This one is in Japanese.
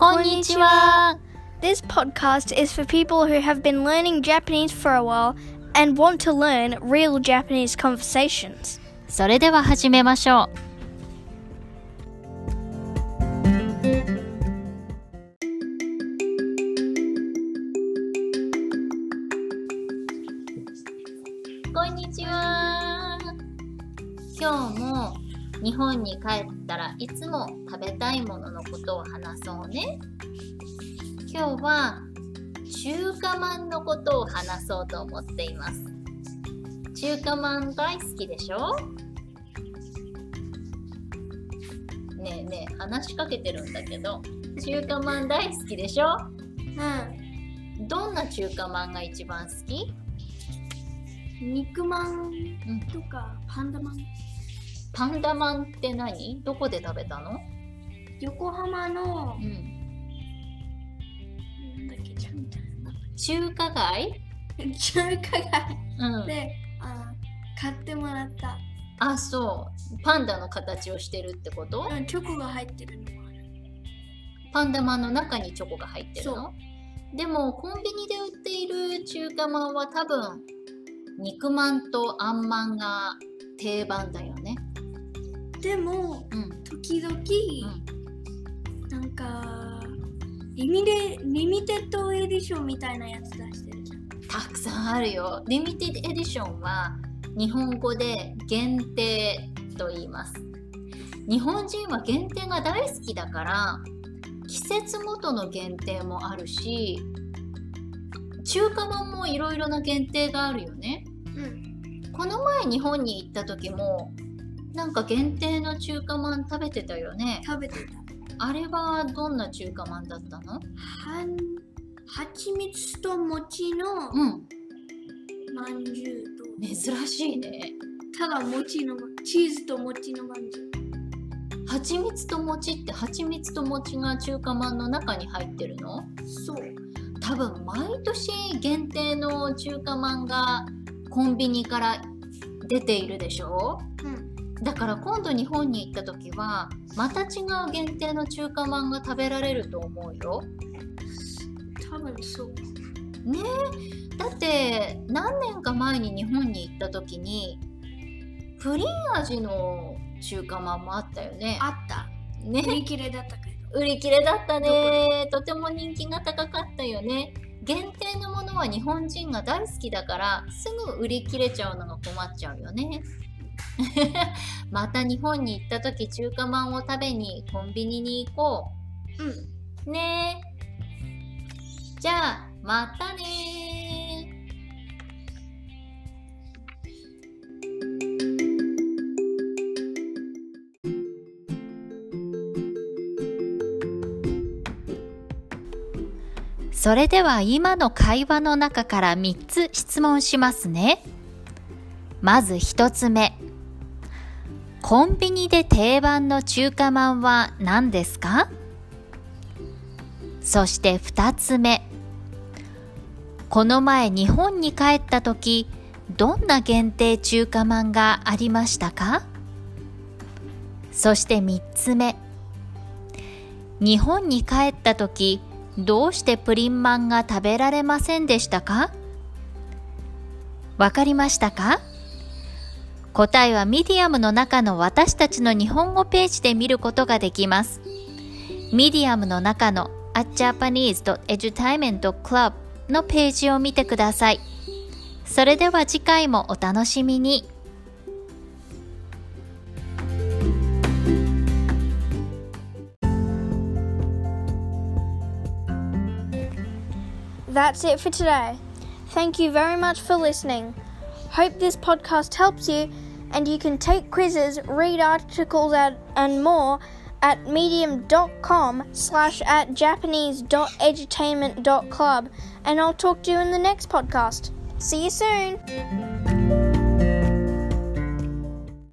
こんにちは。 This podcast is for people who have been learning Japanese for a while and want to learn real Japanese conversations. それでは始めましょう。こんにちは。今日も 日本に帰ったらいつも食べたいもののことを話そうね。今日は中華まんのことを話そうと思っています。中華まん大好きでしょ？ねえねえ話しかけてるんだけど中華まん大好きでしょ？どんな中華まんが一番好き？肉まんとかパンダマンパンダまんって何？どこで食べたの？横浜のうん。なんだっけちゃんと。中華街？中華街。うん。であ買ってもらった。あそう。パンダの形をしてるってこと？うんチョコが入ってるのもある。パンダまんの中にチョコが入ってるそのでもコンビニで売っている中華まんは多分肉まんとあんまんが定番だよねでもうん時々、うんなんかリミレリミテッドエディションみたいなやつ出してるじゃんたくさんあるよ。リミテッドエディションは日本語で限定と言います。日本人は限定が大好きだから季節ごとの限定もあるし中華まんもいろいろな限定があるよね。うんこの前日本に行った時もなんか限定の中華まん食べてたよね。食べてあれはどんな中華まんだったの？たはん蜂蜜と餅のうん、まんじゅう珍しいね。とただ餅のチーズと餅のまんじゅう。蜂蜜と餅って蜂蜜と餅が中華まんの中に入ってるの？そう。多分毎年限定の中華まんがコンビニから出ているでしょ？うんだから今度日本に行った時はまた違う限定の中華まんが食べられると思うよ。多分そう。ね。えだって何年か前に日本に行った時にプリン味の中華まんもあったよね。あった。ね。売り切れだったけど。売り切れだったね。とても人気が高かったよね。限定のものは日本人が大好きだからすぐ売り切れちゃうのが困っちゃうよね また日本に行った時中華まんを食べにコンビニに行こうんうねじゃあまたねそれでは今の会話の中から3つ質問しますね。まず1つ目。コンビニで定番の中華まんは何ですか？そして2つ目。この前日本に帰った時、どんな限定中華まんがありましたか？そして3つ目。日本に帰った時、どうしてプリンマンが食べられませんでしたか？わかりましたか？答えはミディアムの中の私たちの日本語ページで見ることができます。ミディアムの中の at japanese.edutainment club のページを見てください。それでは次回もお楽しみに。That's it for today. Thank you very much for listening. Hope this podcast helps you and you can take quizzes, read articles at, and more at medium.com slash at japanese.edutainment.club and I'll talk to you in the next podcast. See you soon!